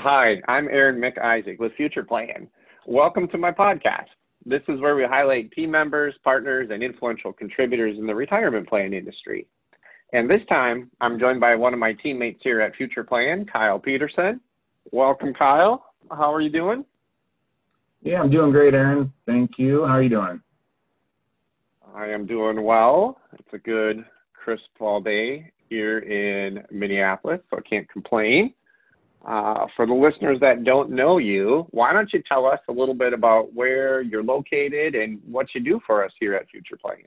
Hi, I'm Aaron McIsaac with FuturePlan. Welcome to my podcast. This is where we highlight team members, partners, and influential contributors in the retirement plan industry. And this time, I'm joined by one of my teammates here at FuturePlan, Kyle Peterson. Welcome, Kyle. How are you doing? Yeah, I'm doing great, Aaron. Thank you. How are you doing? I am doing well. It's a good crisp fall day here in Minneapolis, so I can't complain. Uh, for the listeners that don't know you, why don't you tell us a little bit about where you're located and what you do for us here at FuturePlan?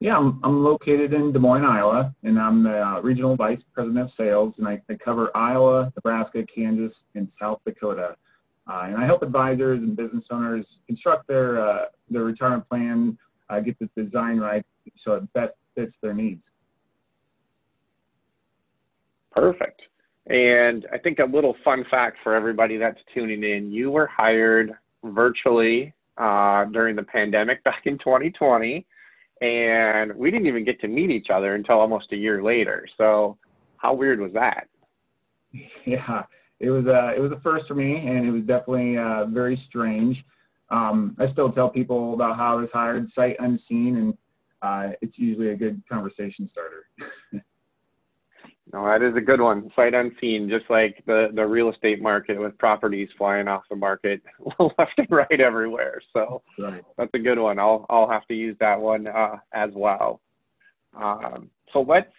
Yeah, I'm, I'm located in Des Moines, Iowa, and I'm the uh, Regional Vice President of Sales, and I, I, cover Iowa, Nebraska, Kansas, and South Dakota. Uh, and I help advisors and business owners construct their, uh, their retirement plan, uh, get the design right so it best fits their needs. Perfect. And I think a little fun fact for everybody that's tuning in, you were hired virtually uh, during the pandemic back in 2020, and we didn't even get to meet each other until almost a year later. So, how weird was that? Yeah, it was a uh, it was a first for me, and it was definitely uh, very strange. Um, I still tell people about how I was hired sight unseen, and uh, it's usually a good conversation starter. No, that is a good one. Sight unseen, just like the, the real estate market with properties flying off the market left and right everywhere. So right. that's a good one. I'll I'll have to use that one uh, as well. Um, so let's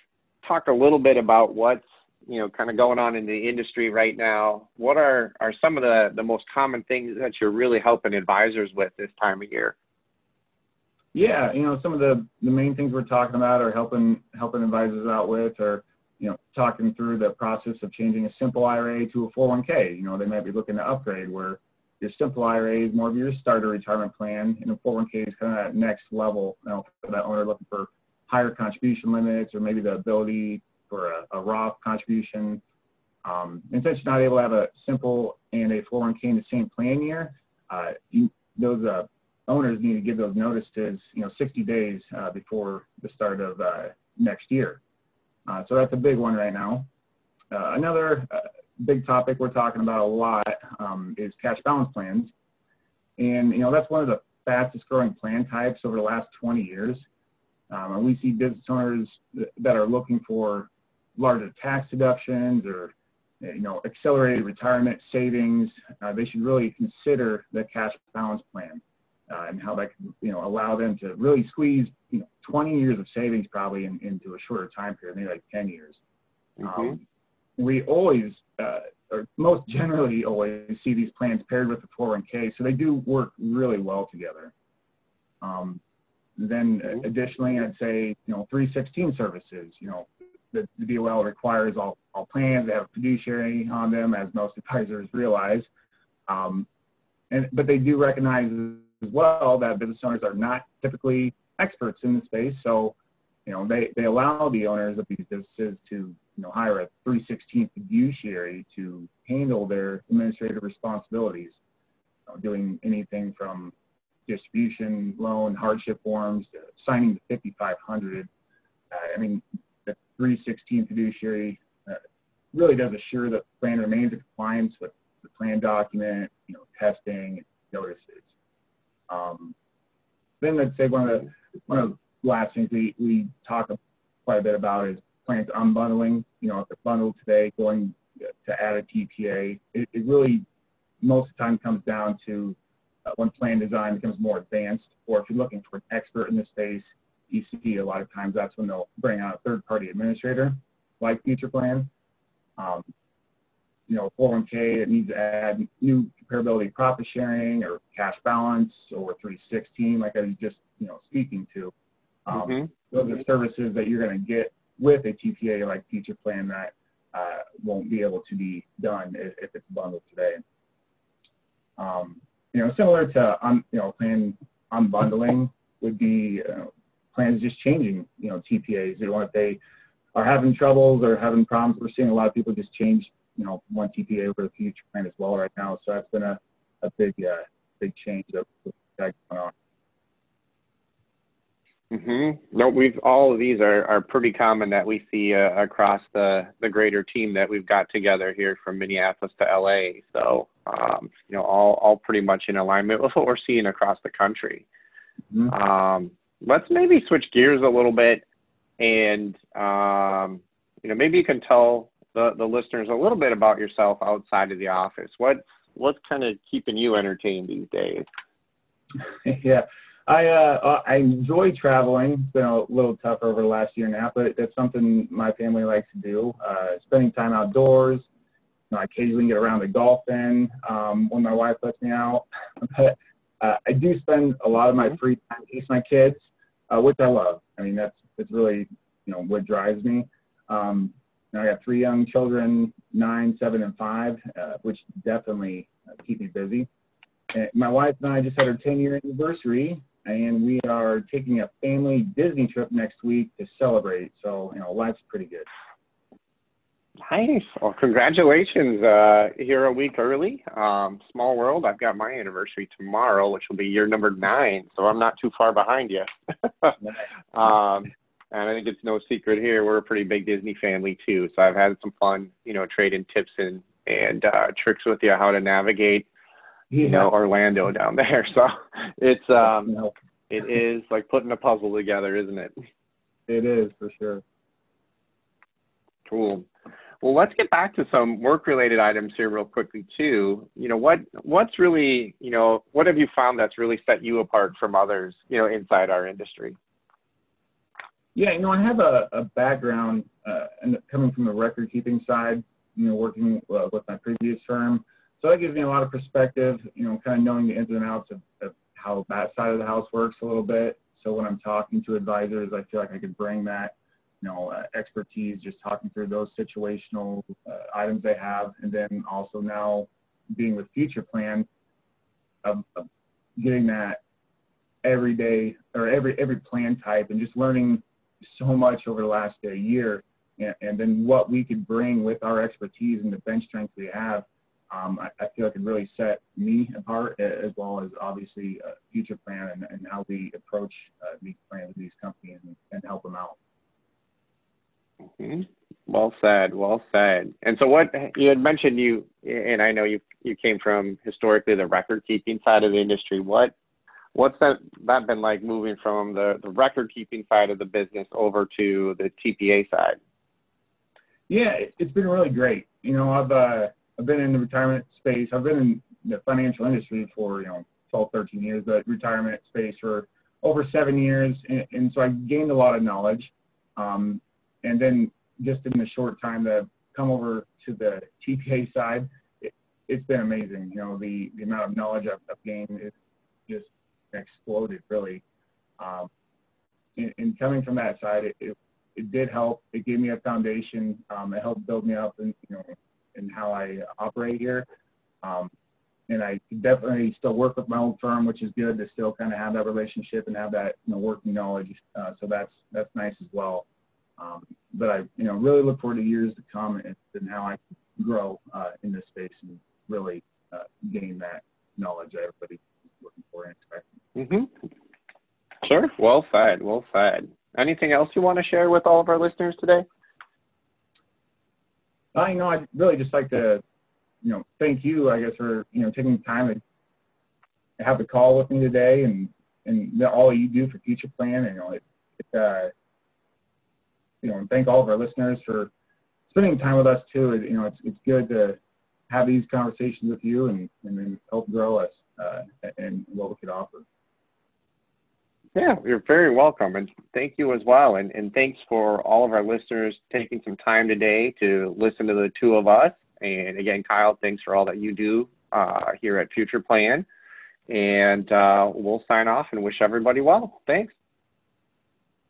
talk a little bit about what's you know kind of going on in the industry right now. What are are some of the the most common things that you're really helping advisors with this time of year? Yeah, you know some of the the main things we're talking about are helping helping advisors out with are you know, talking through the process of changing a simple IRA to a 401k. You know, they might be looking to upgrade where your simple IRA is more of your starter retirement plan, and a 401k is kind of that next level. You know, for that owner looking for higher contribution limits or maybe the ability for a, a Roth contribution. Um, and since you're not able to have a simple and a 401k in the same plan year, uh, you, those uh, owners need to give those notices, you know, 60 days uh, before the start of uh, next year. Uh, so that's a big one right now. Uh, another uh, big topic we're talking about a lot um, is cash balance plans. And, you know, that's one of the fastest growing plan types over the last 20 years. Um, and we see business owners that are looking for larger tax deductions or, you know, accelerated retirement savings. Uh, they should really consider the cash balance plan uh, and how that can, you know, allow them to really squeeze, you know, 20 years of savings probably in, into a shorter time period, maybe like 10 years. Mm-hmm. Um, we always, uh, or most generally always see these plans paired with the 401k, so they do work really well together. Um, then mm-hmm. additionally, I'd say, you know, 316 services, you know, the, the DOL requires all, all plans to have a fiduciary on them, as most advisors realize. Um, and, but they do recognize well that business owners are not typically experts in the space. So, you know, they, they allow the owners of these businesses to, you know, hire a 316 fiduciary to handle their administrative responsibilities, you know, doing anything from distribution, loan, hardship forms, to signing the 5500. Uh, I mean, the 316 fiduciary uh, really does assure that the plan remains in compliance with the plan document, you know, testing, notices. Um, then I'd say one of the one of the last things we, we talk quite a bit about is plans unbundling. You know, if they're bundled today, going to add a TPA, it, it really most of the time comes down to uh, when plan design becomes more advanced, or if you're looking for an expert in the space, you see a lot of times that's when they'll bring out a third-party administrator, like FuturePlan. Um, you know, 401k that needs to add new comparability profit sharing or cash balance or 316, like I was just, you know, speaking to. Um, mm-hmm. Those are services that you're going to get with a TPA like FuturePlan that uh, won't be able to be done if, if it's bundled today. Um, you know, similar to, um, you know, plan unbundling would be uh, plans just changing, you know, TPAs. You know, if they are having troubles or having problems, we're seeing a lot of people just change you know, one TPA over the FuturePlan as well right now. So that's been a, a big, uh, big change of going on. Mm-hmm. No, we've all of these are, are pretty common that we see uh, across the the greater team that we've got together here from Minneapolis to LA. So um, you know, all all pretty much in alignment with what we're seeing across the country. Mm-hmm. Um, let's maybe switch gears a little bit, and um, you know, maybe you can tell the the listeners a little bit about yourself outside of the office. What what's kind of keeping you entertained these days? yeah. I uh, uh, I enjoy traveling. It's been a little tougher over the last year and a half, but that's something my family likes to do. Uh, spending time outdoors. You know, I occasionally get around to golfing um, when my wife lets me out. but uh, I do spend a lot of my free time teaching my kids, uh, which I love. I mean, that's that's really you know what drives me. Um, I got three young children, nine, seven, and five, uh, which definitely keep me busy. And my wife and I just had our 10-year anniversary, and we are taking a family Disney trip next week to celebrate. So, you know, life's pretty good. Nice. Well, congratulations. Uh, here a week early. Um, small world. I've got my anniversary tomorrow, which will be year number nine. So I'm not too far behind you. um, and I think it's no secret here. We're a pretty big Disney family too. So I've had some fun, you know, trading tips and, and uh, tricks with you how to navigate you know, Orlando down there. So it's um it is like putting a puzzle together, isn't it? It is for sure. Cool. Well, let's get back to some work-related items here real quickly too. You know, what what's really, you know, what have you found that's really set you apart from others, you know, inside our industry? Yeah, you know, I have a, a background uh, coming from the record keeping side, you know, working uh, with my previous firm. So that gives me a lot of perspective, you know, kind of knowing the ins and outs of, of how that side of the house works a little bit. So when I'm talking to advisors, I feel like I could bring that, you know, uh, expertise, just talking through those situational uh, items they have. And then also now being with FuturePlan, of, of getting that every day or every every plan type and just learning so much over the last uh, year and, and, then what we could bring with our expertise and the bench strength we have um, I, I, feel like it really set me apart as well as obviously a FuturePlan and, and how we approach uh, these plans these companies and, and help them out. Mm-hmm. Well said. Well said. And so, what you had mentioned, you and I know you you came from historically the record keeping side of the industry. What what's that that been like moving from the the record keeping side of the business over to the TPA side? Yeah, it's been really great. You know, I've uh, I've been in the retirement space. I've been in the financial industry for, you know, 12, 13 years, but retirement space for over seven years. And, and so I gained a lot of knowledge. Um, and then just in the short time that I've come over to the TPA side, it, has been amazing. You know, the, the amount of knowledge I've, I've gained is just exploded really. Um, and, and, coming from that side, it, it, it, did help. It gave me a foundation. Um, it helped build me up and, you know, and how I operate here. Um, and I definitely still work with my old firm, which is good to still kind of have that relationship and have that you know working knowledge. Uh, so that's that's nice as well. Um, but I you know really look forward to years to come and, and how I grow uh, in this space and really uh, gain that knowledge that everybody is looking for and expecting. Mm-hmm. Sure. Well said. Well said. Anything else you want to share with all of our listeners today? Uh, you know, I'd really just like to, you know, thank you, I guess, for, you know, taking the time to have the call with me today and, and all you do for FuturePlan. And, you know, it, it uh, you know, and thank all of our listeners for spending time with us too. It, you know, it's, it's good to have these conversations with you and, and then help grow us uh, and what we could offer. Yeah, you're very welcome. And thank you as well. And, and thanks for all of our listeners taking some time today to listen to the two of us. And again, Kyle, thanks for all that you do uh, here at FuturePlan. And uh, we'll sign off and wish everybody well. Thanks.